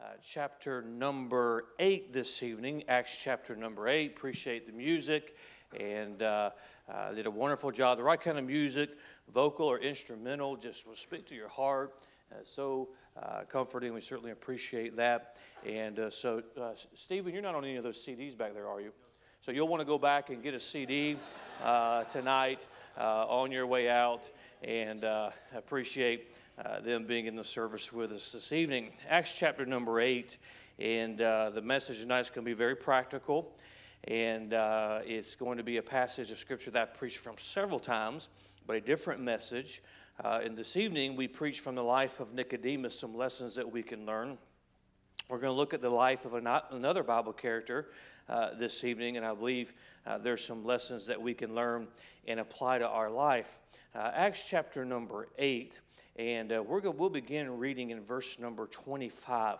uh, chapter number eight this evening, Acts chapter number eight. Appreciate the music and uh, uh, did a wonderful job. The right kind of music, vocal or instrumental, just will speak to your heart. Uh, so uh, comforting. We certainly appreciate that. And so, Stephen, you're not on any of those CDs back there, are you? So you'll want to go back and get a CD tonight on your way out. And appreciate uh, them being in the service with us this evening. Acts chapter number eight, and uh, the message tonight is going to be very practical, and uh, it's going to be a passage of scripture that I've preached from several times, but a different message. Uh, and this evening, we preach from the life of Nicodemus some lessons that we can learn. We're going to look at the life of another Bible character uh, this evening, and I believe uh, there's some lessons that we can learn and apply to our life. Acts chapter number 8 and uh, we're going we'll begin reading in verse number 25.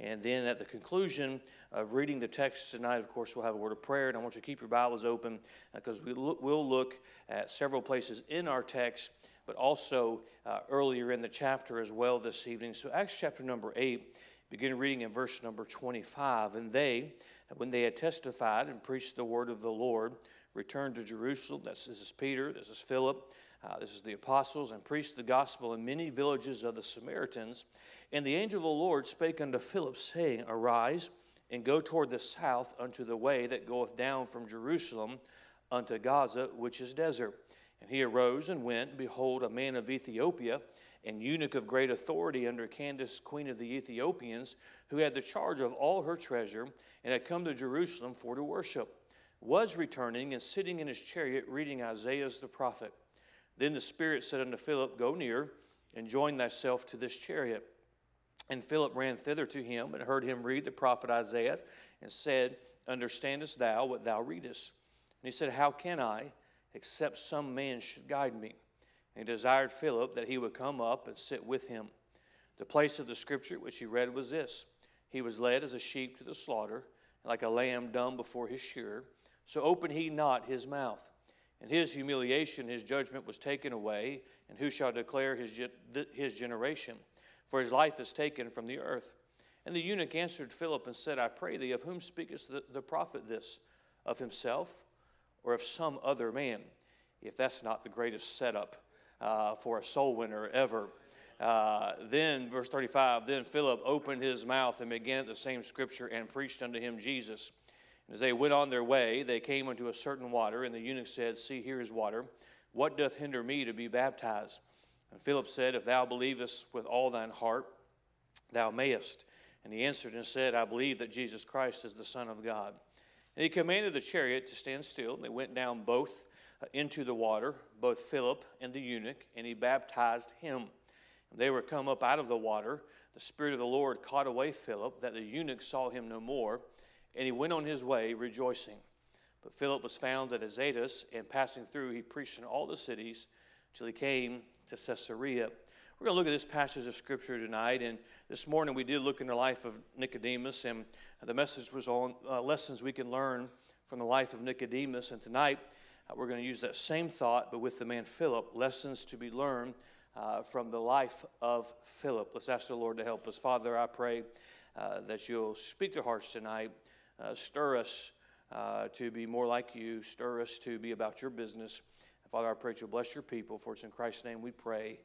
And then at the conclusion of reading the text tonight, of course, we'll have a word of prayer. And I want you to keep your Bibles open because uh, we look, we'll look at several places in our text, but also uh, earlier in the chapter as well this evening. So, Acts chapter number 8, begin reading in verse number 25. And they, when they had testified and preached the word of the Lord, returned to Jerusalem. This is Peter, this is Philip. Uh, this is the apostles and preached the gospel in many villages of the Samaritans. And the angel of the Lord spake unto Philip, saying, Arise and go toward the south unto the way that goeth down from Jerusalem unto Gaza, which is desert. And he arose and went. Behold, a man of Ethiopia, and eunuch of great authority under Candace, queen of the Ethiopians, who had the charge of all her treasure, and had come to Jerusalem for to worship, was returning and sitting in his chariot reading Isaiah the prophet. Then the Spirit said unto Philip, Go near and join thyself to this chariot. And Philip ran thither to him and heard him read the prophet Isaiah and said, Understandest thou what thou readest? And he said, How can I, except some man should guide me? And he desired Philip that he would come up and sit with him. The place of the scripture which he read was this He was led as a sheep to the slaughter, like a lamb dumb before his shearer. So opened he not his mouth. And his humiliation, his judgment was taken away, and who shall declare his, his generation? For his life is taken from the earth. And the eunuch answered Philip and said, I pray thee, of whom speakest the, the prophet this? Of himself or of some other man? If that's not the greatest setup uh, for a soul winner ever. Uh, then, verse 35, then Philip opened his mouth and began at the same scripture and preached unto him Jesus. As they went on their way, they came unto a certain water, and the eunuch said, See, here is water. What doth hinder me to be baptized? And Philip said, If thou believest with all thine heart, thou mayest. And he answered and said, I believe that Jesus Christ is the Son of God. And he commanded the chariot to stand still. And they went down both uh, into the water, both Philip and the eunuch, and he baptized him. And they were come up out of the water. The Spirit of the Lord caught away Philip, that the eunuch saw him no more and he went on his way rejoicing. But Philip was found at Azotus, and passing through, he preached in all the cities till he came to Caesarea. We're going to look at this passage of Scripture tonight. And this morning we did look in the life of Nicodemus, and the message was on uh, lessons we can learn from the life of Nicodemus. And tonight uh, we're going to use that same thought, but with the man Philip, lessons to be learned uh, from the life of Philip. Let's ask the Lord to help us. Father, I pray uh, that you'll speak to hearts tonight. Uh, stir us uh, to be more like you. Stir us to be about your business. Father, I pray that you'll bless your people. For it's in Christ's name we pray.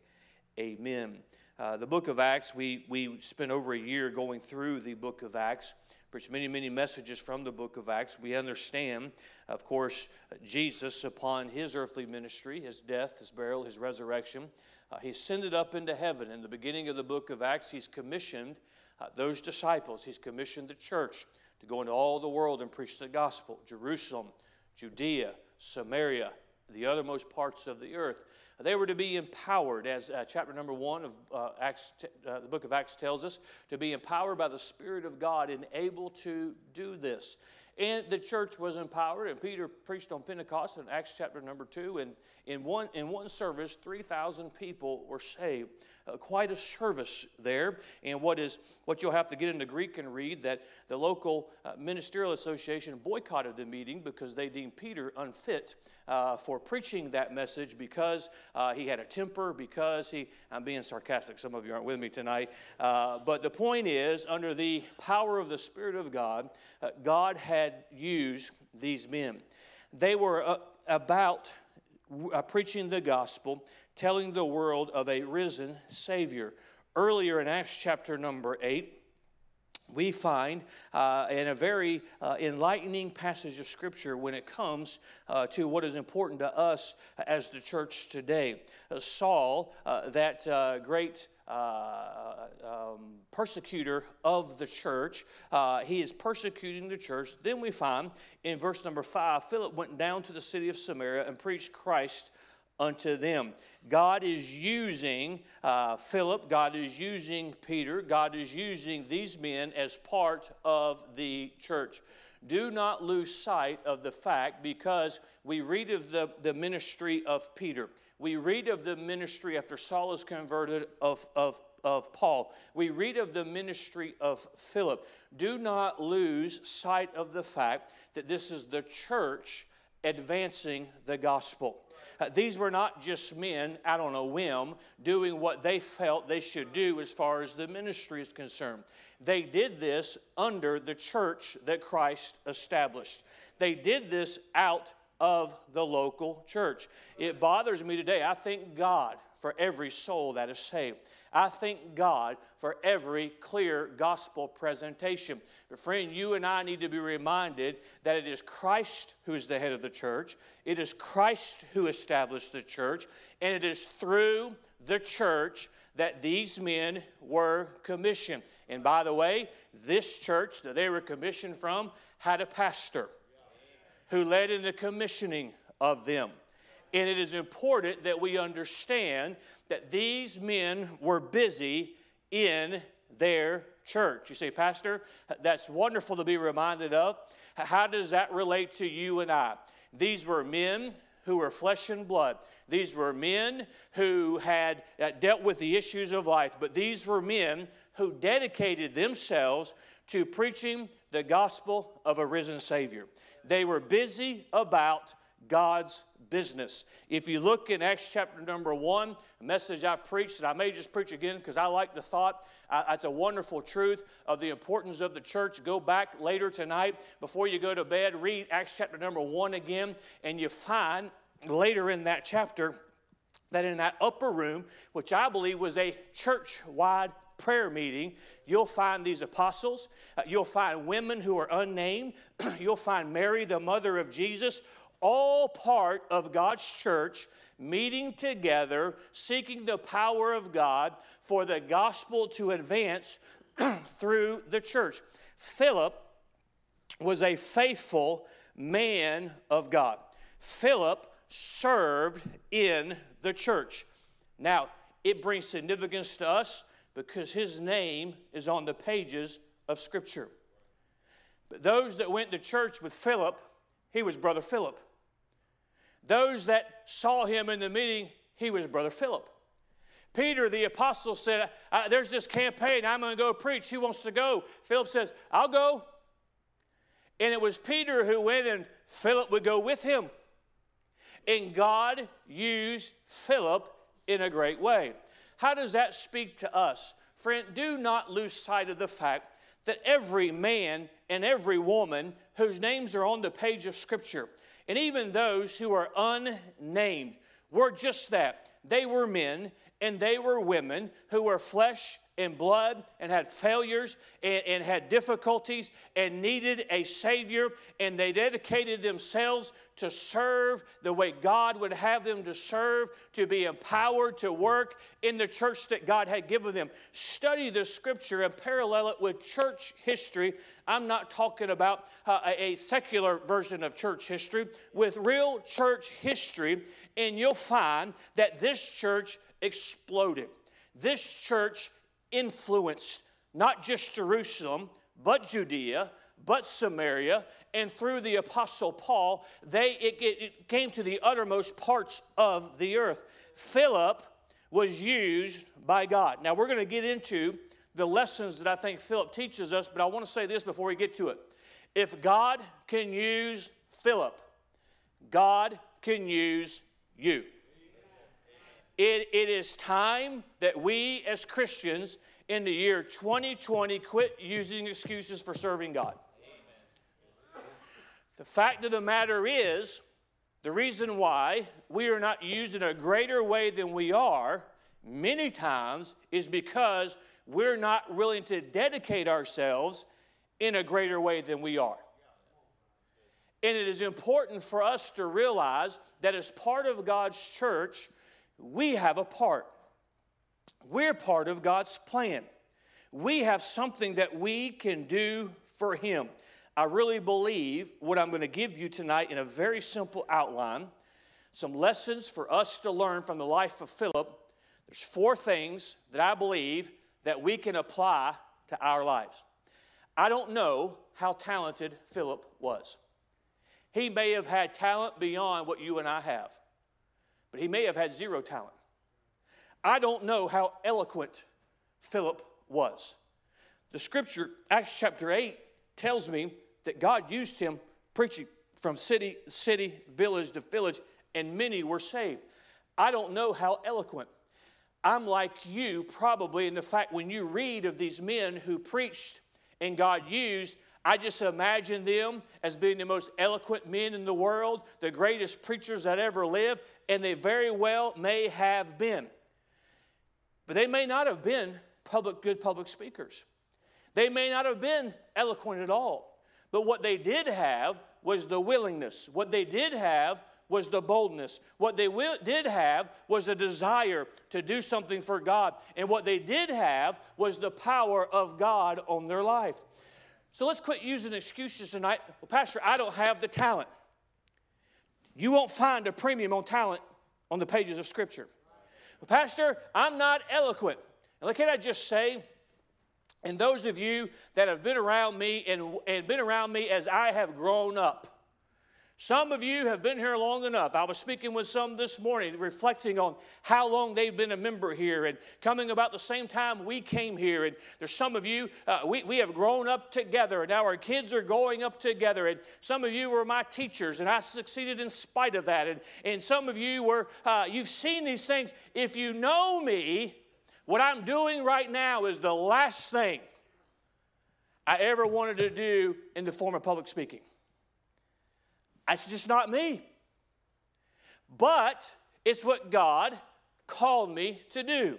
Amen. Uh, the book of Acts, we, we spent over a year going through the book of Acts, preached many, many messages from the book of Acts. We understand, of course, Jesus upon his earthly ministry, his death, his burial, his resurrection. Uh, he ascended up into heaven. In the beginning of the book of Acts, he's commissioned uh, those disciples, he's commissioned the church to go into all the world and preach the gospel Jerusalem, Judea, Samaria, the othermost parts of the earth. They were to be empowered, as uh, chapter number one of uh, Acts, uh, the book of Acts tells us, to be empowered by the Spirit of God and able to do this. And the church was empowered, and Peter preached on Pentecost in Acts chapter number two. And in one, in one service, 3,000 people were saved. Uh, quite a service there. And what is what you'll have to get into Greek and read that the local uh, ministerial association boycotted the meeting because they deemed Peter unfit uh, for preaching that message because Uh, he had a temper because he, I'm being sarcastic, some of you aren't with me tonight. Uh, but the point is, under the power of the Spirit of God, God had used these men. They were about preaching the gospel, telling the world of a risen Savior. Earlier in Acts chapter number 8, we find uh, in a very uh, enlightening passage of Scripture when it comes uh, to what is important to us as the church today. Uh, Saul, uh, that uh, great um, persecutor of the church, he is persecuting the church. Then we find in verse number five Philip went down to the city of Samaria and preached Christ unto them. God is using uh, Philip, God is using Peter, God is using these men as part of the church. Do not lose sight of the fact because we read of the, the ministry of Peter. We read of the ministry after Saul is converted of, of, of Paul. We read of the ministry of Philip. Do not lose sight of the fact that this is the church advancing the gospel. Uh, these were not just men out on a whim doing what they felt they should do as far as the ministry is concerned. They did this under the church that Christ established. They did this out of the local church. It bothers me today. I thank God for every soul that is saved. I thank God for every clear gospel presentation. But friend, you and I need to be reminded that it is Christ who is the head of the church, it is Christ who established the church, and it is through the church that these men were commissioned. And by the way, this church that they were commissioned from had a pastor who led in the commissioning of them. And it is important that we understand that these men were busy in their church. You say, Pastor, that's wonderful to be reminded of. How does that relate to you and I? These were men who were flesh and blood. These were men who had uh, dealt with the issues of life, but these were men who dedicated themselves to preaching the gospel of a risen Savior. They were busy about God's business. If you look in Acts chapter number one, a message I've preached, and I may just preach again because I like the thought. It's a wonderful truth of the importance of the church. Go back later tonight before you go to bed, read Acts chapter number one again, and you find later in that chapter that in that upper room, which I believe was a church wide prayer meeting, you'll find these apostles, uh, you'll find women who are unnamed, you'll find Mary, the mother of Jesus, all part of God's church meeting together, seeking the power of God for the gospel to advance through the church. Philip was a faithful man of God. Philip served in the church. Now, it brings significance to us because his name is on the pages of Scripture. But those that went to church with Philip, he was Brother Philip. Those that saw him in the meeting, he was Brother Philip. Peter, the apostle, said, uh, There's this campaign. I'm going to go preach. Who wants to go? Philip says, I'll go. And it was Peter who went, and Philip would go with him. And God used Philip in a great way. How does that speak to us? Friend, do not lose sight of the fact that every man and every woman whose names are on the page of Scripture, and even those who are unnamed were just that. They were men and they were women who were flesh and blood and had failures and, and, had difficulties and needed a Savior, and they dedicated themselves to serve the way God would have them to serve, to be empowered to work in the church that God had given them. Study the scripture and parallel it with church history. I'm not talking about uh, a secular version of church history, with real church history, and you'll find that this church exploded. This church influenced not just Jerusalem, but Judea, but Samaria, and through the Apostle Paul, they, it, it, came to the uttermost parts of the earth. Philip was used by God. Now, we're going to get into the lessons that I think Philip teaches us, but I want to say this before we get to it. If God can use Philip, God can use you. It, it is time that we as Christians in the year 2020 quit using excuses for serving God. Amen. The fact of the matter is, the reason why we are not used in a greater way than we are many times is because we're not willing to dedicate ourselves in a greater way than we are. And it is important for us to realize that as part of God's church, we have a part. We're part of God's plan. We have something that we can do for Him. I really believe what I'm going to give you tonight in a very simple outline, some lessons for us to learn from the life of Philip. There's four things that I believe that we can apply to our lives. I don't know how talented Philip was. He may have had talent beyond what you and I have, but he may have had zero talent. I don't know how eloquent Philip was. The scripture, Acts chapter 8, tells me that God used him preaching from city, city, village to village, and many were saved. I don't know how eloquent. I'm like you, probably, in the fact when you read of these men who preached and God used, I just imagine them as being the most eloquent men in the world, the greatest preachers that ever lived, and they very well may have been. But they may not have been public, good public speakers. They may not have been eloquent at all. But what they did have was the willingness. What they did have was the boldness. What they will, did have was a desire to do something for God. And what they did have was the power of God on their life. So let's quit using excuses tonight. Well, Pastor, I don't have the talent. You won't find a premium on talent on the pages of Scripture. Well, Pastor, I'm not eloquent. Look, can I just say, and those of you that have been around me and, and been around me as I have grown up, some of you have been here long enough. I was speaking with some this morning, reflecting on how long they've been a member here and coming about the same time we came here. And there's some of you, uh, we, we have grown up together, and now our kids are growing up together. And some of you were my teachers, and I succeeded in spite of that. And, and some of you were, uh, you've seen these things. If you know me, what I'm doing right now is the last thing I ever wanted to do in the form of public speaking. That's just not me. But it's what God called me to do,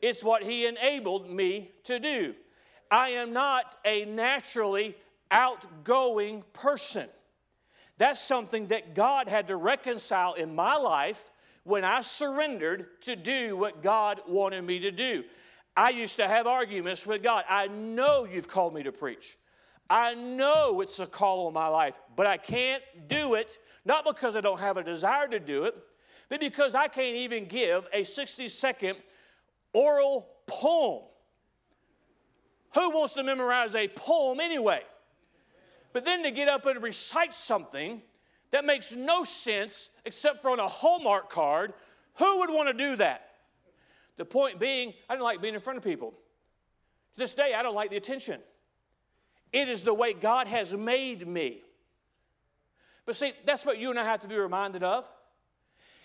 it's what He enabled me to do. I am not a naturally outgoing person. That's something that God had to reconcile in my life when I surrendered to do what God wanted me to do. I used to have arguments with God. I know you've called me to preach. I know it's a call on my life, but I can't do it, not because I don't have a desire to do it, but because I can't even give a 60 second oral poem. Who wants to memorize a poem anyway? But then to get up and recite something that makes no sense except for on a Hallmark card, who would want to do that? The point being, I don't like being in front of people. To this day, I don't like the attention. It is the way God has made me. But see, that's what you and I have to be reminded of.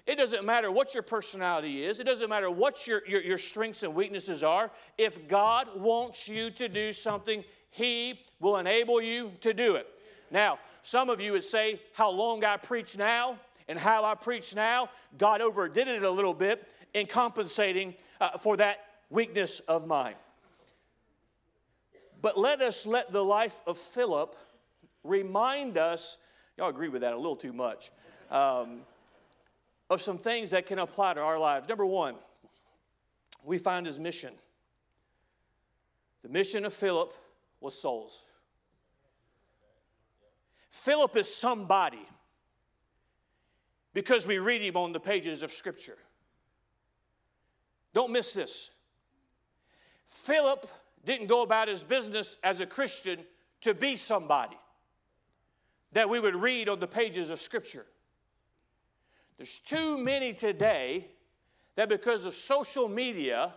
It doesn't matter what your personality is, it doesn't matter what your, your, your, strengths and weaknesses are. If God wants you to do something, He will enable you to do it. Now, some of you would say, How long I preach now and how I preach now, God overdid it a little bit in compensating uh, for that weakness of mine. But let us let the life of Philip remind us, y'all agree with that a little too much, um, of some things that can apply to our lives. Number one, we find his mission. The mission of Philip was souls. Philip is somebody because we read him on the pages of Scripture. Don't miss this. Philip didn't go about his business as a Christian to be somebody that we would read on the pages of Scripture. There's too many today that because of social media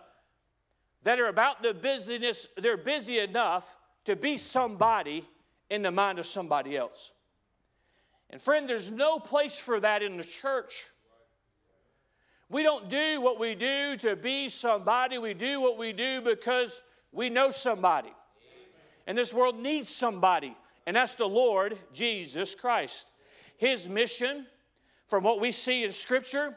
that are about the busyness, they're busy enough to be somebody in the mind of somebody else. And friend, there's no place for that in the church. We don't do what we do to be somebody. We do what we do because we know somebody. And this world needs somebody, and that's the Lord Jesus Christ. His mission, from what we see in Scripture,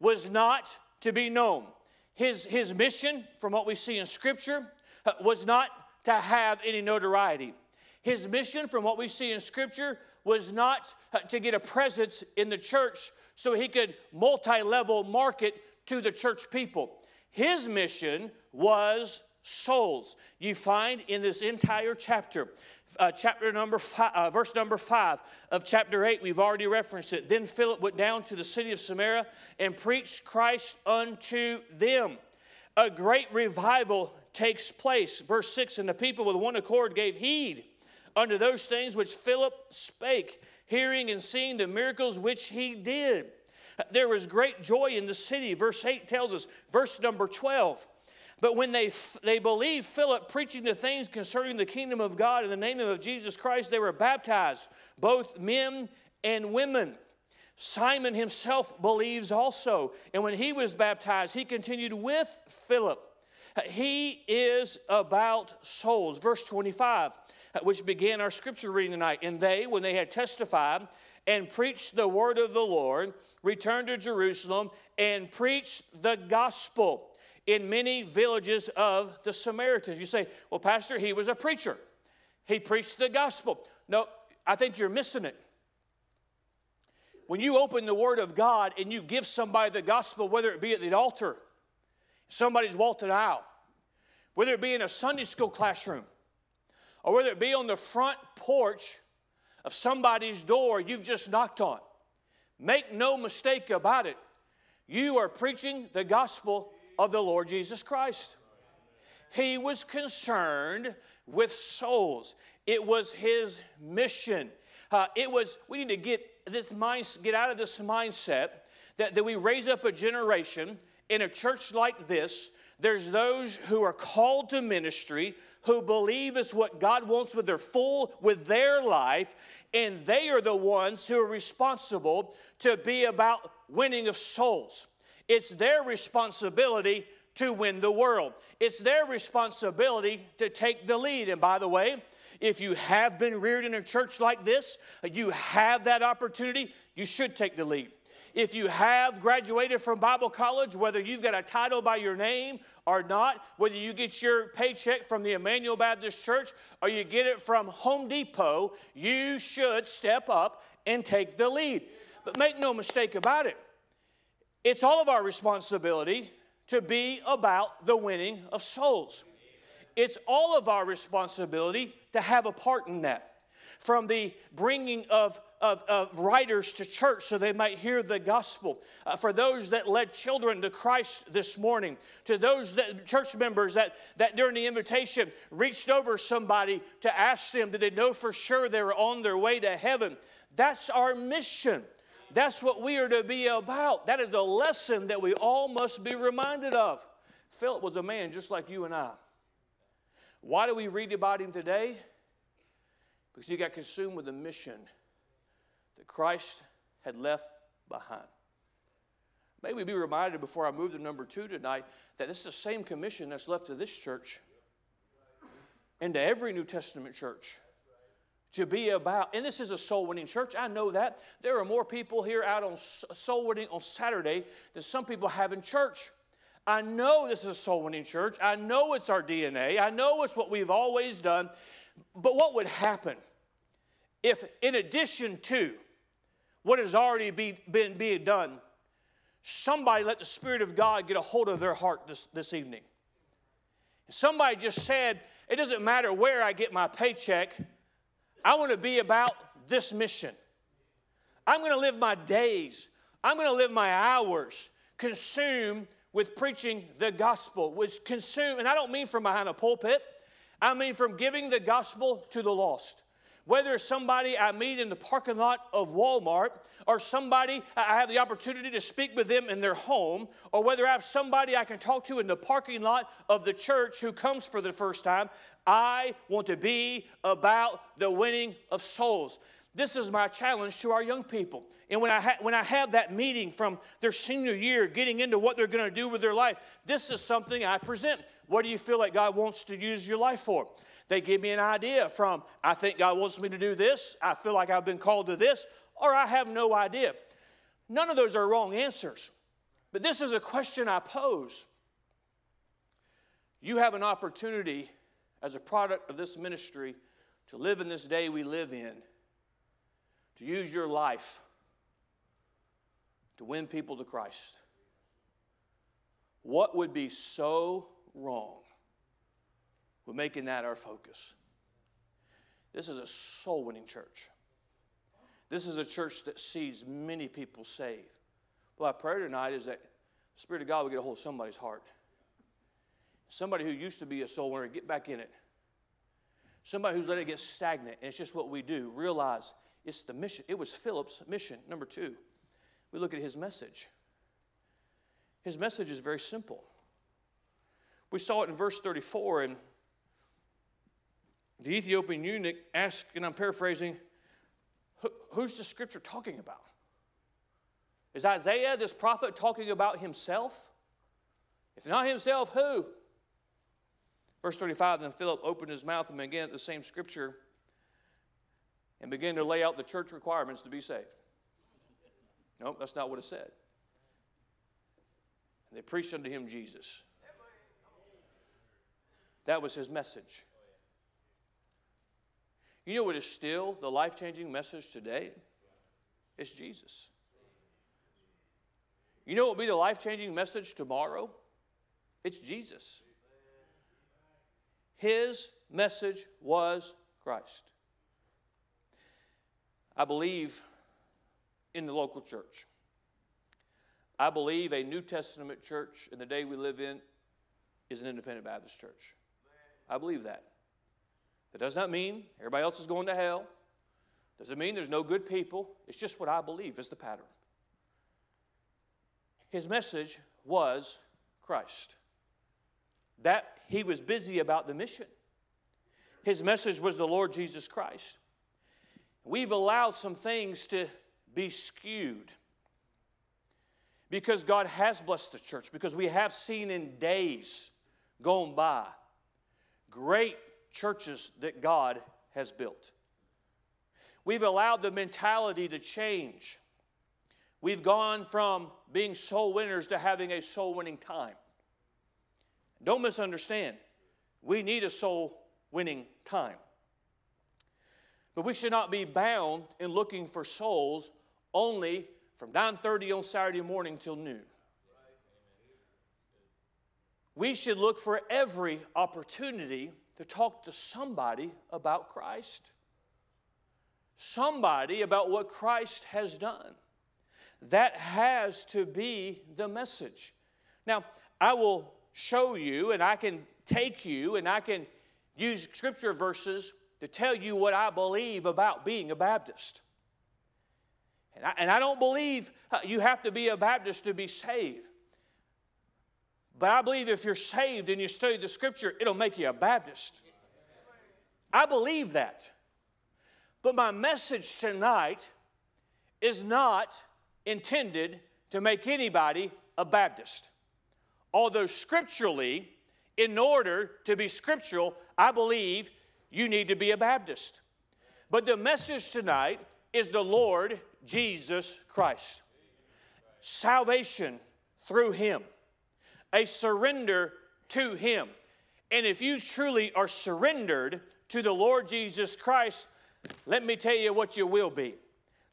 was not to be known. His, his mission, from what we see in Scripture, uh, was not to have any notoriety. His mission, from what we see in Scripture, was not uh, to get a presence in the church so he could multi level market to the church people. His mission was souls. You find in this entire chapter, uh, chapter number five, uh, verse number five of chapter eight, we've already referenced it. Then Philip went down to the city of Samaria and preached Christ unto them. A great revival takes place. Verse six, and the people with one accord gave heed unto those things which Philip spake, hearing and seeing the miracles which he did. There was great joy in the city. Verse 8 tells us, verse number 12. But when they, they believed Philip preaching the things concerning the kingdom of God in the name of Jesus Christ, they were baptized, both men and women. Simon himself believes also. And when he was baptized, he continued with Philip. He is about souls. Verse 25 which began our scripture reading tonight. And they, when they had testified and preached the word of the Lord, returned to Jerusalem and preached the gospel in many villages of the Samaritans. You say, well, Pastor, he was a preacher. He preached the gospel. No, I think you're missing it. When you open the Word of God and you give somebody the gospel, whether it be at the altar, somebody's an aisle, whether it be in a Sunday school classroom, or whether it be on the front porch of somebody's door you've just knocked on. Make no mistake about it. You are preaching the gospel of the Lord Jesus Christ. He was concerned with souls. It was his mission. Uh, it was, we need to get this mind, get out of this mindset that, that we raise up a generation in a church like this. There's those who are called to ministry who believe it's what God wants with their full, with their life, and they are the ones who are responsible to be about winning of souls. It's their responsibility to win the world. It's their responsibility to take the lead. And by the way, if you have been reared in a church like this, you have that opportunity, you should take the lead. If you have graduated from Bible college, whether you've got a title by your name or not, whether you get your paycheck from the Emmanuel Baptist Church or you get it from Home Depot, you should step up and take the lead. But make no mistake about it, it's all of our responsibility to be about the winning of souls. It's all of our responsibility to have a part in that from the bringing of, of, of writers to church so they might hear the gospel. Uh, for those that led children to Christ this morning, to those that, church members that, that during the invitation reached over somebody to ask them, did they know for sure they were on their way to heaven? That's our mission. That's what we are to be about. That is a lesson that we all must be reminded of. Philip was a man just like you and I. Why do we read about him today? because he got consumed with the mission that Christ had left behind. May we be reminded before I move to number two tonight that this is the same commission that's left to this church and to every New Testament church to be about, and this is a soul winning church. I know that. There are more people here out on soul winning on Saturday than some people have in church. I know this is a soul winning church. I know it's our DNA. I know it's what we've always done. But what would happen if, in addition to what has already be, been being done, somebody let the Spirit of God get a hold of their heart this, this evening? Somebody just said, It doesn't matter where I get my paycheck, I want to be about this mission. I'm going to live my days, I'm going to live my hours consumed with preaching the gospel, which consume, and I don't mean from behind a pulpit. I mean, from giving the gospel to the lost. Whether it's somebody I meet in the parking lot of Walmart, or somebody I have the opportunity to speak with them in their home, or whether I have somebody I can talk to in the parking lot of the church who comes for the first time, I want to be about the winning of souls. This is my challenge to our young people. And when I, ha- when I have that meeting from their senior year, getting into what they're going to do with their life, this is something I present. What do you feel like God wants to use your life for? They give me an idea from, I think God wants me to do this, I feel like I've been called to this, or I have no idea. None of those are wrong answers. But this is a question I pose. You have an opportunity as a product of this ministry to live in this day we live in, to use your life to win people to Christ. What would be so wrong with making that our focus? This is a soul winning church. This is a church that sees many people saved. Well, our prayer tonight is that the Spirit of God will get a hold of somebody's heart. Somebody who used to be a soul winner, get back in it. Somebody who's let it get stagnant, and it's just what we do. Realize it's the mission. It was Philip's mission. Number two, we look at his message. His message is very simple. We saw it in verse 34, and the Ethiopian eunuch asked, and I'm paraphrasing, who's the scripture talking about? Is Isaiah, this prophet, talking about himself? If not himself, who? Verse 35 Then Philip opened his mouth and began the same scripture and began to lay out the church requirements to be saved. Nope, that's not what it said. And they preached unto him Jesus. That was his message. You know what is still the life changing message today? It's Jesus. You know what will be the life changing message tomorrow? It's Jesus. His message was Christ. I believe in the local church. I believe a New Testament church in the day we live in is an independent Baptist church. I believe that. That does not mean everybody else is going to hell. Doesn't mean there's no good people. It's just what I believe is the pattern. His message was Christ. That he was busy about the mission. His message was the Lord Jesus Christ. We've allowed some things to be skewed because God has blessed the church, because we have seen in days gone by great churches that God has built. We've allowed the mentality to change. We've gone from being soul winners to having a soul winning time. Don't misunderstand. We need a soul winning time. But we should not be bound in looking for souls only from 9:30 on Saturday morning till noon. We should look for every opportunity to talk to somebody about Christ. Somebody about what Christ has done. That has to be the message. Now, I will show you, and I can take you, and I can use scripture verses to tell you what I believe about being a Baptist. And I, and I don't believe you have to be a Baptist to be saved. But I believe if you're saved and you study the scripture, it'll make you a Baptist. I believe that. But my message tonight is not intended to make anybody a Baptist. Although scripturally, in order to be scriptural, I believe you need to be a Baptist. But the message tonight is the Lord Jesus Christ. Salvation through Him a surrender to Him. And if you truly are surrendered to the Lord Jesus Christ, let me tell you what you will be.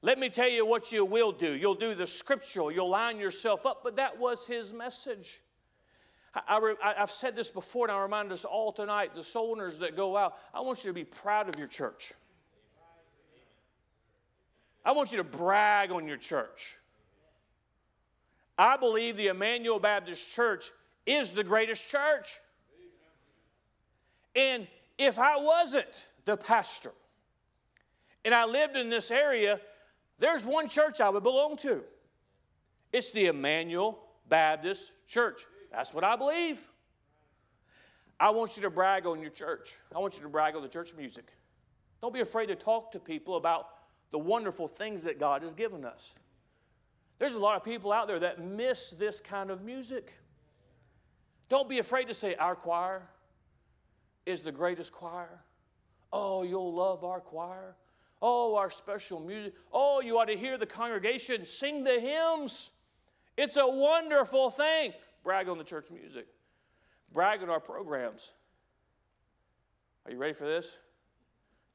Let me tell you what you will do. You'll do the scriptural, you'll line yourself up, but that was His message. I, have said this before, and I remind us all tonight the soldiers that go out, I want you to be proud of your church. I want you to brag on your church. I believe the Emmanuel Baptist Church is the greatest church. And if I wasn't the pastor and I lived in this area, there's one church I would belong to. It's the Emmanuel Baptist Church. That's what I believe. I want you to brag on your church. I want you to brag on the church music. Don't be afraid to talk to people about the wonderful things that God has given us. There's a lot of people out there that miss this kind of music. Don't be afraid to say, Our choir is the greatest choir. Oh, you'll love our choir. Oh, our special music. Oh, you ought to hear the congregation sing the hymns. It's a wonderful thing. Brag on the church music, brag on our programs. Are you ready for this?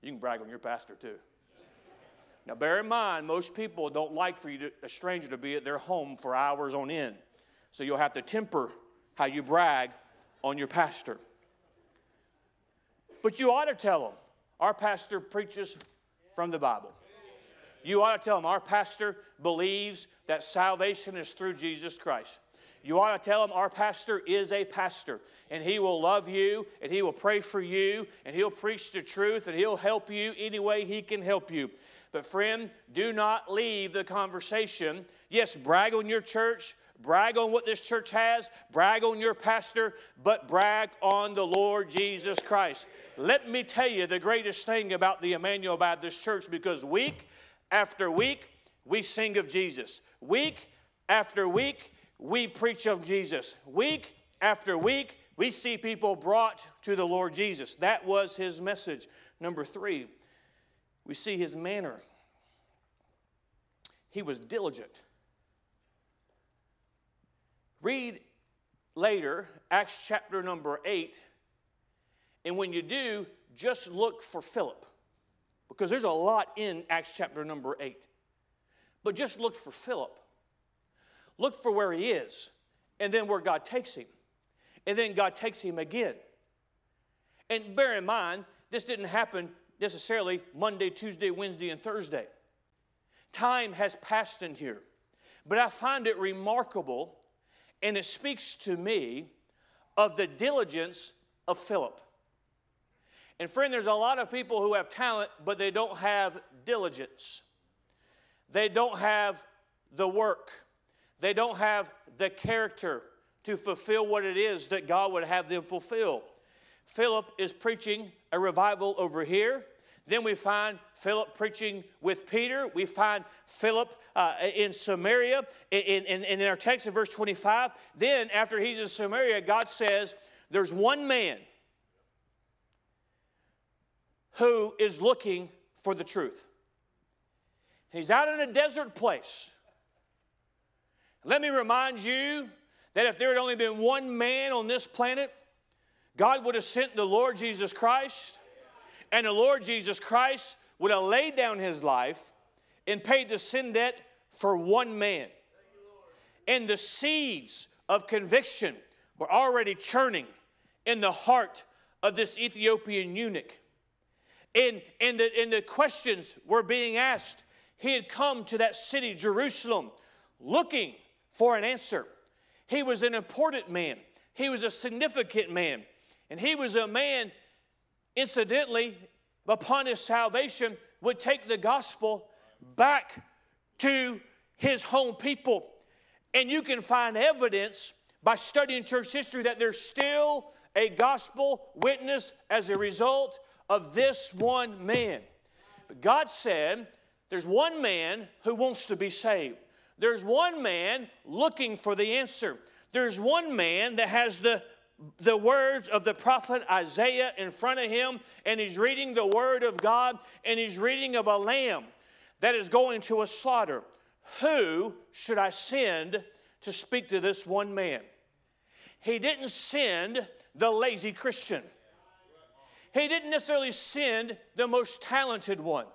You can brag on your pastor too. Now, bear in mind, most people don't like for you to, a stranger to be at their home for hours on end. So you'll have to temper how you brag on your pastor. But you ought to tell them, our pastor preaches from the Bible. You ought to tell them, our pastor believes that salvation is through Jesus Christ. You ought to tell them our pastor is a pastor and he will love you and he will pray for you and he'll preach the truth and he'll help you any way he can help you. But, friend, do not leave the conversation. Yes, brag on your church, brag on what this church has, brag on your pastor, but brag on the Lord Jesus Christ. Let me tell you the greatest thing about the Emmanuel Baptist Church because week after week we sing of Jesus. Week after week we preach of Jesus. Week after week we see people brought to the Lord Jesus. That was his message. Number three, we see his manner. He was diligent. Read later, Acts chapter number 8, and when you do, just look for Philip, because there's a lot in Acts chapter number 8. But just look for Philip. Look for where he is, and then where God takes him. And then God takes him again. And bear in mind, this didn't happen necessarily Monday, Tuesday, Wednesday, and Thursday. Time has passed in here. But I find it remarkable, and it speaks to me of the diligence of Philip. And friend, there's a lot of people who have talent, but they don't have diligence. They don't have the work. They don't have the character to fulfill what it is that God would have them fulfill. Philip is preaching a revival over here. Then we find Philip preaching with Peter. We find Philip uh, in Samaria. In, in, in our text in verse 25, then after he's in Samaria, God says, There's one man who is looking for the truth. He's out in a desert place. Let me remind you that if there had only been one man on this planet, God would have sent the Lord Jesus Christ and the Lord Jesus Christ would have laid down his life and paid the sin debt for one man. And the seeds of conviction were already churning in the heart of this Ethiopian eunuch. And, and, the, and the questions were being asked. He had come to that city, Jerusalem, looking for an answer. He was an important man, he was a significant man, and he was a man incidentally, upon his salvation, would take the gospel back to his home people. And you can find evidence by studying church history that there's still a gospel witness as a result of this one man. But God said, There's one man who wants to be saved. There's one man looking for the answer. There's one man that has the the words of the prophet Isaiah in front of him, and he's reading the word of God, and he's reading of a lamb that is going to a slaughter. Who should I send to speak to this one man? He didn't send the lazy Christian. He didn't necessarily send the most talented one.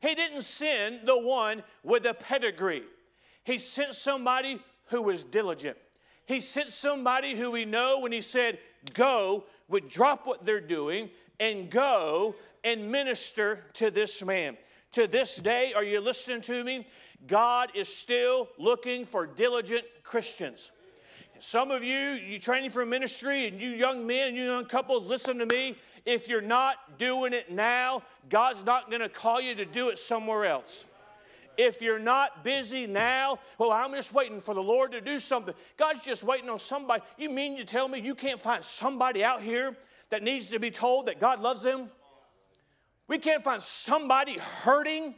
He didn't send the one with a pedigree. He sent somebody who was diligent. He sent somebody who we know when he said, Go, would drop what they're doing and go and minister to this man. To this day, are you listening to me? God is still looking for diligent Christians. Some of you, you're training for ministry, and you young men, you young couples, listen to me. If you're not doing it now, God's not going to call you to do it somewhere else. If you're not busy now, well, I'm just waiting for the Lord to do something. God's just waiting on somebody. You mean you tell me you can't find somebody out here that needs to be told that God loves them? We can't find somebody hurting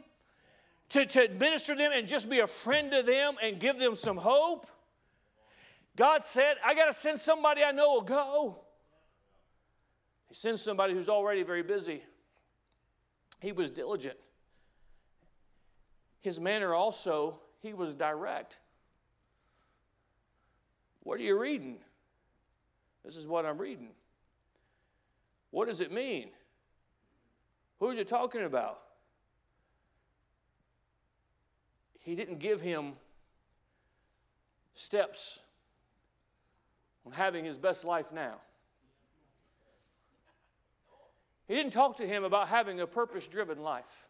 to, to administer them and just be a friend to them and give them some hope. God said, I got to send somebody I know will go. He sends somebody who's already very busy. He was diligent. His manner also, he was direct. What are you reading? This is what I'm reading. What does it mean? Who's it talking about? He didn't give him steps on having his best life now. He didn't talk to him about having a purpose driven life.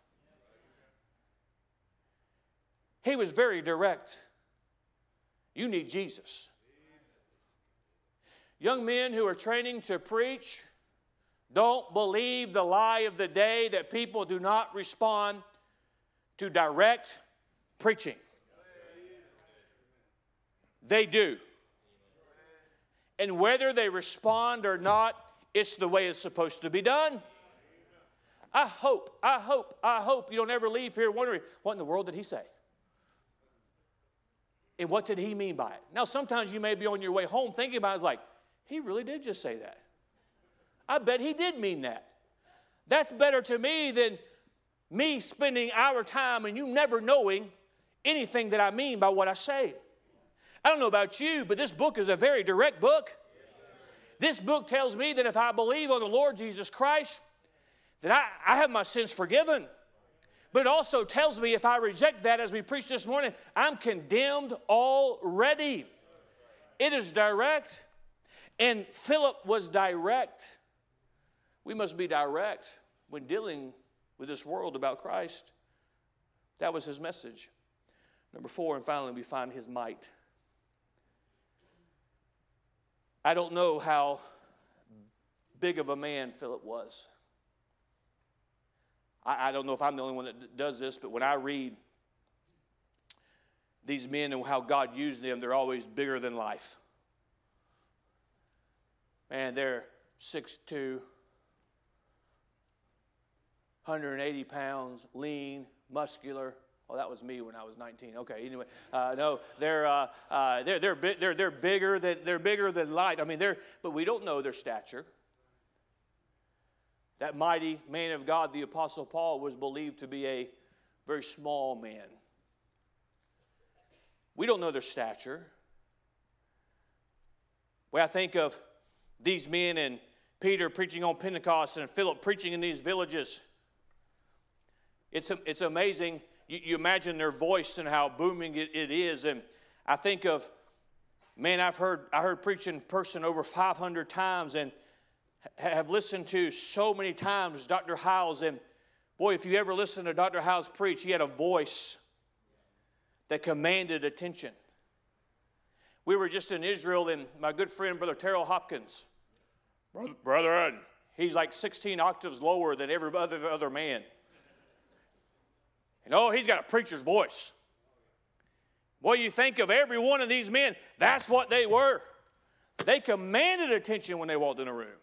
He was very direct. You need Jesus. Young men who are training to preach, don't believe the lie of the day that people do not respond to direct preaching. They do. And whether they respond or not, it's the way it's supposed to be done. I hope, I hope, I hope you don't ever leave here wondering, what in the world did he say? And what did he mean by it? Now, sometimes you may be on your way home thinking about it, it's like, he really did just say that. I bet he did mean that. That's better to me than me spending our time and you never knowing anything that I mean by what I say. I don't know about you, but this book is a very direct book. This book tells me that if I believe on the Lord Jesus Christ, that I, I have my sins forgiven. But it also tells me if I reject that, as we preached this morning, I'm condemned already. It is direct. And Philip was direct. We must be direct when dealing with this world about Christ. That was his message. Number four, and finally, we find his might. I don't know how big of a man Philip was. I, I, don't know if I'm the only one that does this, but when I read these men and how God used them, they're always bigger than life. Man, they're 6'2, 180 pounds, lean, muscular. Oh, that was me when I was 19. Okay, anyway, uh, no, they're, uh, uh, they're, they're, they're, they're, bigger than, they're bigger than life. I mean, they're, but we don't know their stature. That mighty man of God, the Apostle Paul, was believed to be a very small man. We don't know their stature. When I think of these men and Peter preaching on Pentecost and Philip preaching in these villages, it's, it's amazing. You, you imagine their voice and how booming it, it is. And I think of, man, I've heard, I heard preaching person over 500 times and have listened to so many times Dr. Hyles. And boy, if you ever listen to Dr. Hyles preach, he had a voice that commanded attention. We were just in Israel, and my good friend, Brother Terrell Hopkins, brother, he's like 16 octaves lower than every other, other man. And oh, he's got a preacher's voice. What you think of every one of these men, that's what they were. They commanded attention when they walked in a room.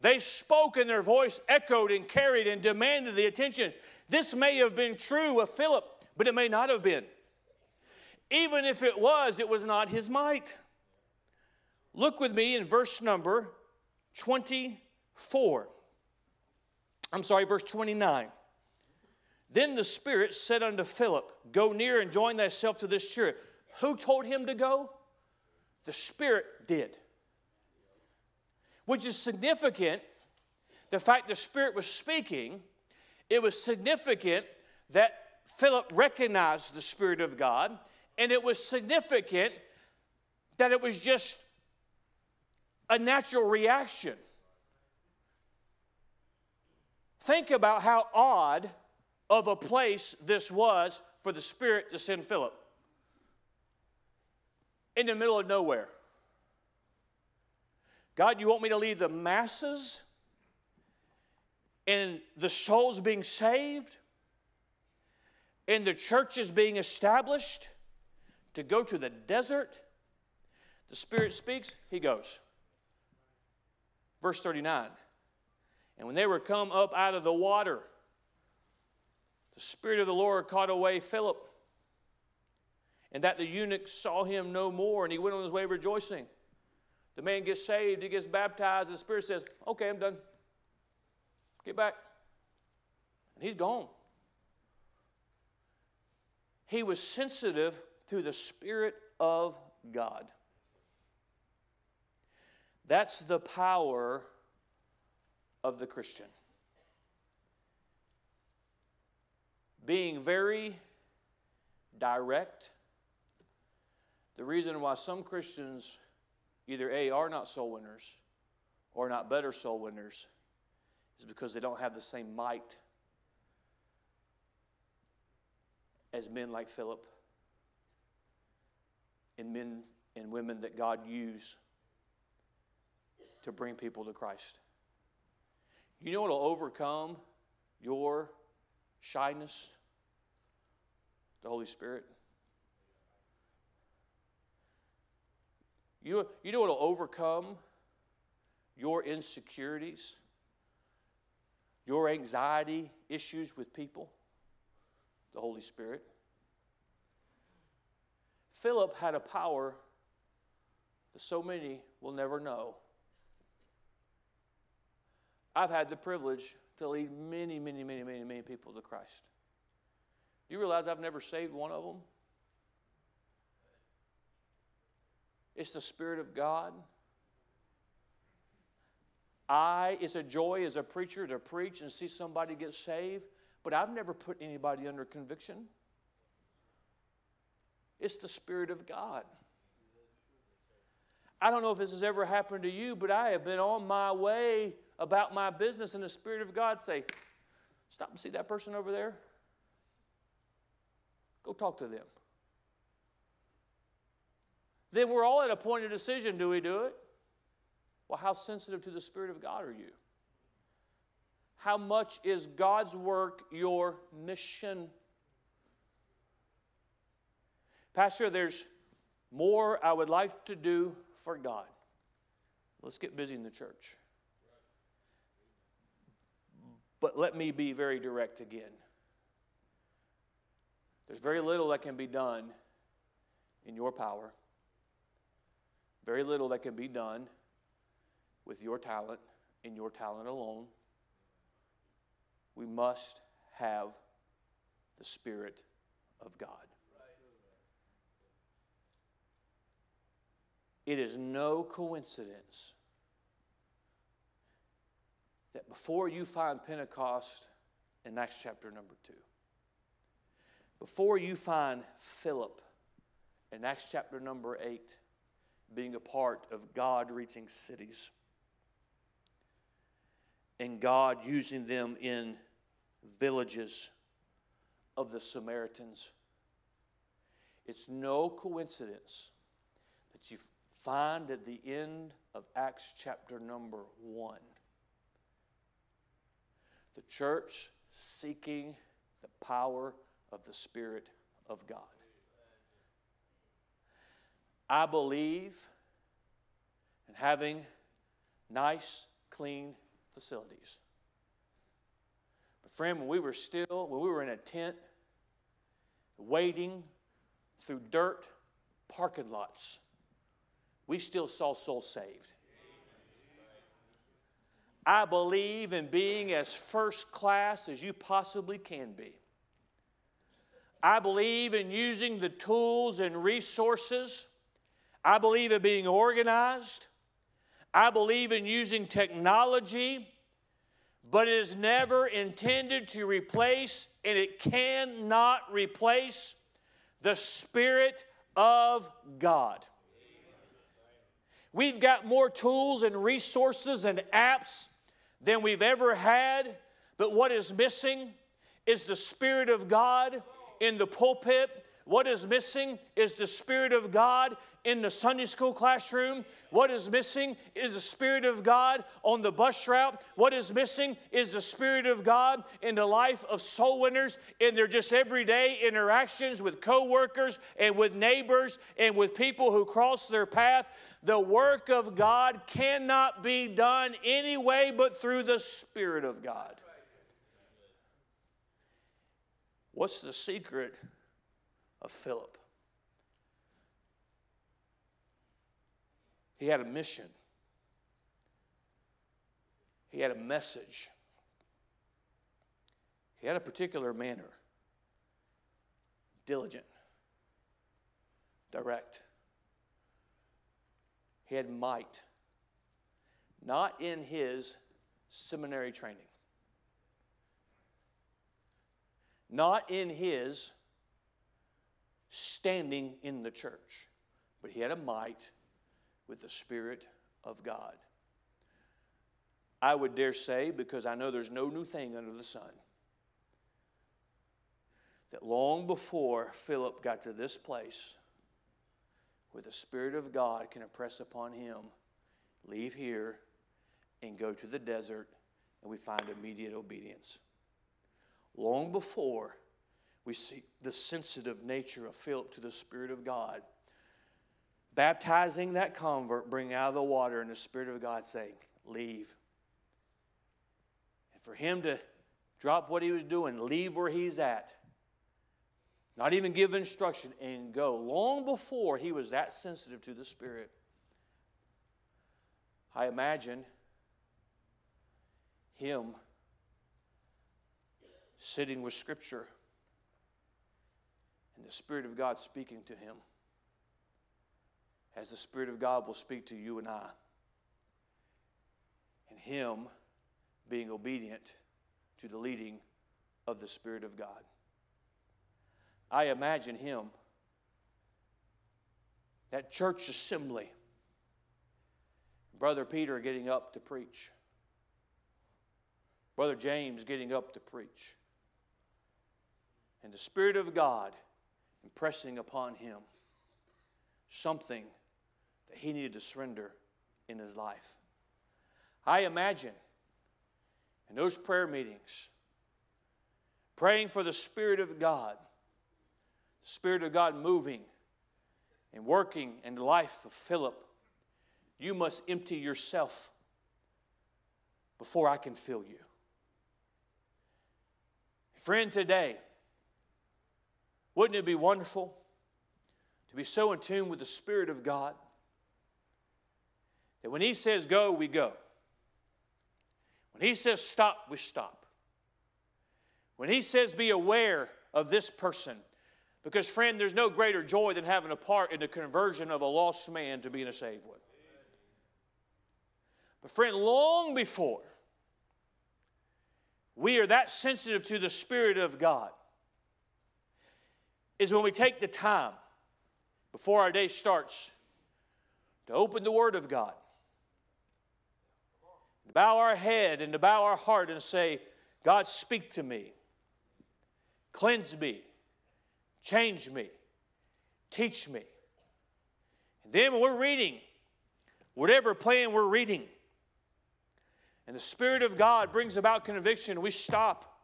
They spoke and their voice echoed and carried and demanded the attention. This may have been true of Philip, but it may not have been. Even if it was, it was not his might. Look with me in verse number 24. I'm sorry, verse 29. Then the Spirit said unto Philip, Go near and join thyself to this chariot. Who told him to go? The Spirit did. Which is significant, the fact the Spirit was speaking, it was significant that Philip recognized the Spirit of God, and it was significant that it was just a natural reaction. Think about how odd of a place this was for the Spirit to send Philip. In the middle of nowhere. God, you want me to lead the masses and the souls being saved and the churches being established to go to the desert? The Spirit speaks, He goes. Verse 39 And when they were come up out of the water, the Spirit of the Lord caught away Philip, and that the eunuch saw him no more, and he went on his way rejoicing. The man gets saved, he gets baptized, and the Spirit says, Okay, I'm done. Get back. And he's gone. He was sensitive to the Spirit of God. That's the power of the Christian. Being very direct. The reason why some Christians either A, are not soul winners or not better soul winners is because they don't have the same might as men like Philip and men and women that God used to bring people to Christ. You know what will overcome your shyness? The Holy Spirit. You, you know what will overcome your insecurities, your anxiety issues with people? The Holy Spirit. Philip had a power that so many will never know. I've had the privilege to lead many, many, many, many, many people to Christ. You realize I've never saved one of them? It's the Spirit of God. I, it's a joy as a preacher to preach and see somebody get saved, but I've never put anybody under conviction. It's the Spirit of God. I don't know if this has ever happened to you, but I have been on my way about my business, and the Spirit of God say, Stop and see that person over there. Go talk to them. Then we're all at a point of decision do we do it? Well, how sensitive to the Spirit of God are you? How much is God's work your mission? Pastor, there's more I would like to do for God. Let's get busy in the church. But let me be very direct again. There's very little that can be done in your power, very little that can be done with your talent, and your talent alone. We must have the Spirit of God. It is no coincidence that before you find Pentecost in Acts chapter number 2, before you find Philip in Acts chapter number 8 being a part of God reaching cities and God using them in villages of the Samaritans, it's no coincidence that you find at the end of Acts chapter number 1 the church seeking the power of the Spirit of God. I believe in having nice, clean facilities. But, friend, when we were still, when we were in a tent, waiting through dirt parking lots, we still saw souls saved. I believe in being as first class as you possibly can be. I believe in using the tools and resources. I believe in being organized. I believe in using technology, but it is never intended to replace, and it cannot replace, the Spirit of God. We've got more tools and resources and apps than we've ever had, but what is missing is the Spirit of God in the pulpit. What is missing is the Spirit of God in the Sunday school classroom. What is missing is the Spirit of God on the bus route. What is missing is the Spirit of God in the life of soul winners in their just everyday interactions with coworkers and with neighbors and with people who cross their path. The work of God cannot be done any way but through the Spirit of God. What's the secret of Philip? He had a mission, he had a message, he had a particular manner. Diligent, direct. He had might, not in his seminary training, not in his standing in the church, but he had a might with the Spirit of God. I would dare say, because I know there's no new thing under the sun, that long before Philip got to this place where the Spirit of God can impress upon him, leave here and go to the desert, and we find immediate obedience. Long before we see the sensitive nature of Philip to the Spirit of God, baptizing that convert, bring out of the water, and the Spirit of God saying, Leave. And for him to drop what he was doing, leave where he's at, not even give instruction, and go, long before he was that sensitive to the Spirit, I imagine him sitting with Scripture and the Spirit of God speaking to him as the Spirit of God will speak to you and I. And Him being obedient to the leading of the Spirit of God. I imagine Him, that church assembly, Brother Peter getting up to preach, Brother James getting up to preach, and the Spirit of God impressing upon him something that he needed to surrender in his life. I imagine in those prayer meetings, praying for the Spirit of God, the Spirit of God moving and working in the life of Philip, you must empty yourself before I can fill you. Friend, today, wouldn't it be wonderful to be so in tune with the Spirit of God? That when He says go, we go. When He says stop, we stop. When He says be aware of this person, because, friend, there's no greater joy than having a part in the conversion of a lost man to being a saved one. But, friend, long before we are that sensitive to the Spirit of God, is when we take the time before our day starts to open the Word of God to bow our head and to bow our heart and say, God, speak to me, cleanse me, change me, teach me. And then when we're reading, whatever plan we're reading, and the Spirit of God brings about conviction, we stop.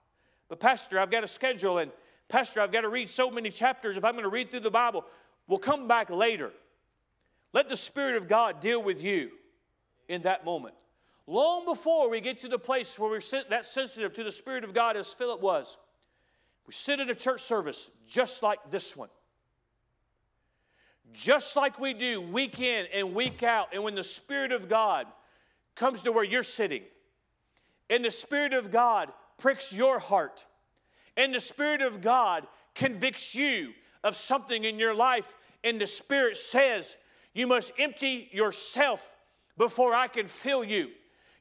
But, Pastor, I've got a schedule, and Pastor, I've got to read so many chapters if I'm going to read through the Bible. We'll come back later. Let the Spirit of God deal with you in that moment long before we get to the place where we're that sensitive to the Spirit of God as Philip was. We sit at a church service just like this one. Just like we do week in and week out. And when the Spirit of God comes to where you're sitting, and the Spirit of God pricks your heart, and the Spirit of God convicts you of something in your life, and the Spirit says, You must empty yourself before I can fill you.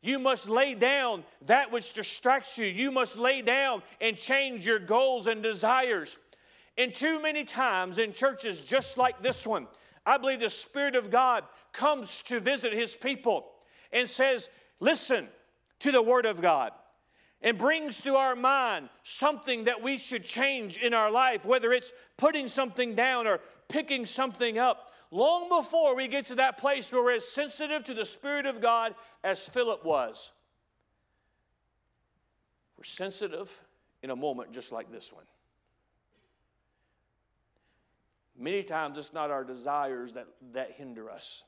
You must lay down that which distracts you. You must lay down and change your goals and desires. And too many times in churches just like this one, I believe the Spirit of God comes to visit His people and says, Listen to the Word of God and brings to our mind something that we should change in our life, whether it's putting something down or picking something up long before we get to that place where we're as sensitive to the Spirit of God as Philip was. We're sensitive in a moment just like this one. Many times it's not our desires that, that hinder us.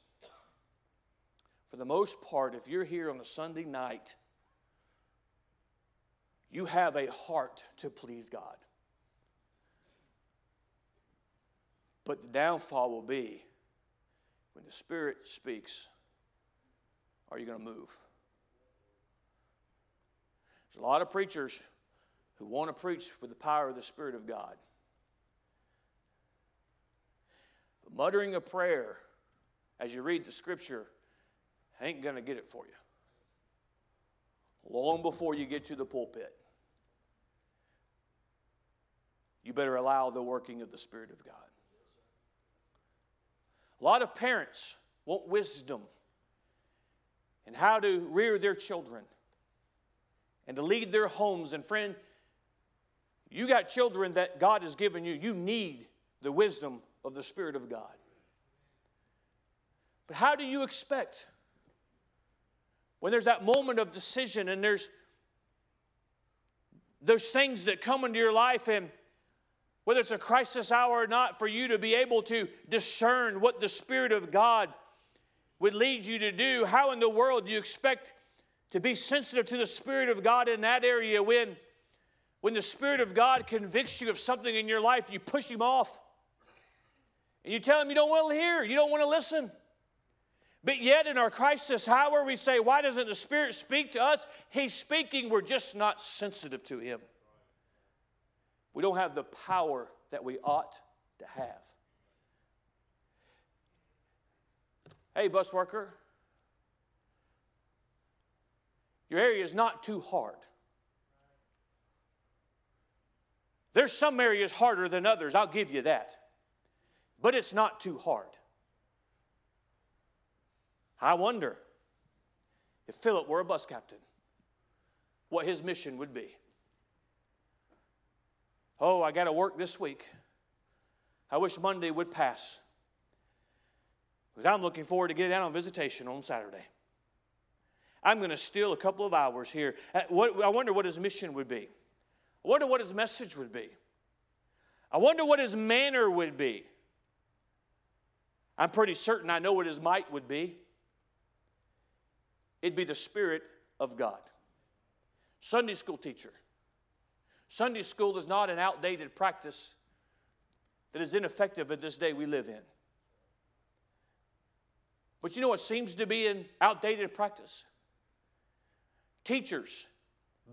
For the most part, if you're here on a Sunday night, you have a heart to please God. But the downfall will be when the Spirit speaks, are you going to move? There's a lot of preachers who want to preach with the power of the Spirit of God. But muttering a prayer as you read the scripture ain't going to get it for you. Long before you get to the pulpit, you better allow the working of the Spirit of God. A lot of parents want wisdom and how to rear their children and to lead their homes. And friend, you got children that God has given you. You need the wisdom of the Spirit of God. But how do you expect when there's that moment of decision and there's those things that come into your life and whether it's a crisis hour or not, for you to be able to discern what the Spirit of God would lead you to do, how in the world do you expect to be sensitive to the Spirit of God in that area when, when the Spirit of God convicts you of something in your life, you push Him off. And you tell Him you don't want to hear, you don't want to listen. But yet, in our crisis hour, we say, Why doesn't the Spirit speak to us? He's speaking, we're just not sensitive to Him. We don't have the power that we ought to have. Hey, bus worker, your area is not too hard. There's some areas harder than others, I'll give you that. But it's not too hard. I wonder if Philip were a bus captain, what his mission would be. Oh, I got to work this week. I wish Monday would pass. Because I'm looking forward to getting out on visitation on Saturday. I'm going to steal a couple of hours here. Uh, I wonder what his mission would be. I wonder what his message would be. I wonder what his manner would be. I'm pretty certain I know what his might would be. It'd be the Spirit of God. Sunday school teacher. Sunday school is not an outdated practice that is ineffective at this day we live in. But you know what seems to be an outdated practice? Teachers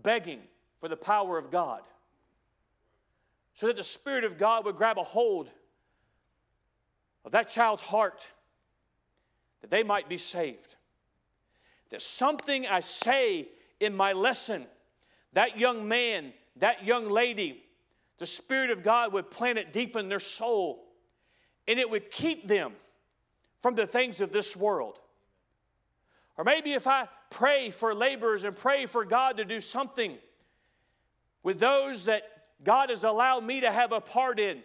begging for the power of God so that the Spirit of God would grab a hold of that child's heart that they might be saved. That something I say in my lesson, that young man that young lady, the Spirit of God would plant it deep in their soul and it would keep them from the things of this world. Or maybe if I pray for laborers and pray for God to do something with those that God has allowed me to have a part in,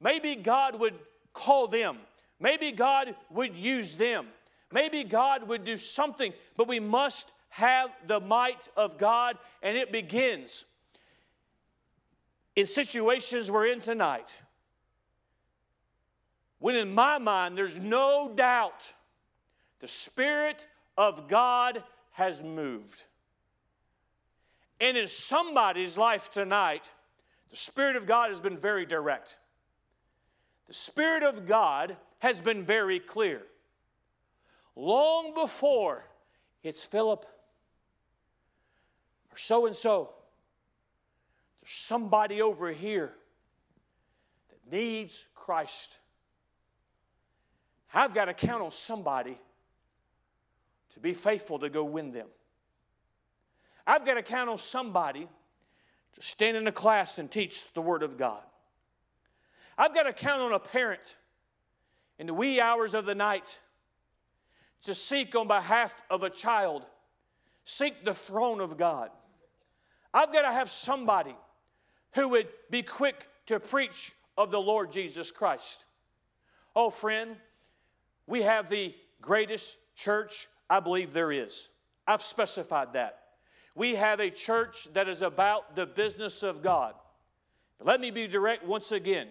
maybe God would call them. Maybe God would use them. Maybe God would do something, but we must have the might of God, and it begins in situations we're in tonight, when in my mind there's no doubt the Spirit of God has moved. And in somebody's life tonight, the Spirit of God has been very direct. The Spirit of God has been very clear. Long before it's Philip or so and so there's somebody over here that needs Christ. I've got to count on somebody to be faithful to go win them. I've got to count on somebody to stand in a class and teach the Word of God. I've got to count on a parent in the wee hours of the night to seek on behalf of a child, seek the throne of God. I've got to have somebody who would be quick to preach of the Lord Jesus Christ. Oh, friend, we have the greatest church I believe there is. I've specified that. We have a church that is about the business of God. But let me be direct once again.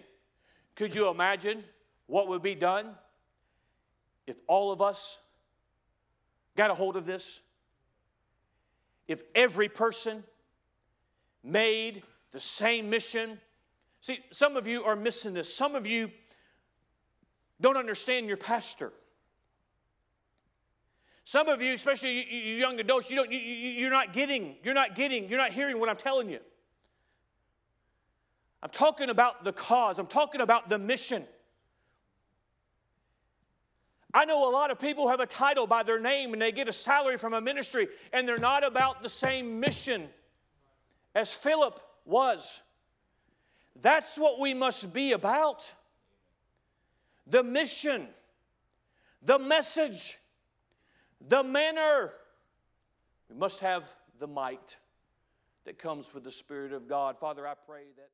Could you imagine what would be done if all of us got a hold of this? If every person made the same mission. See, some of you are missing this. Some of you don't understand your pastor. Some of you, especially you, you young adults, you don't, you, you're not getting, you're not getting, you're not hearing what I'm telling you. I'm talking about the cause, I'm talking about the mission. I know a lot of people have a title by their name and they get a salary from a ministry and they're not about the same mission as Philip was. That's what we must be about the mission, the message, the manner. We must have the might that comes with the Spirit of God. Father, I pray that.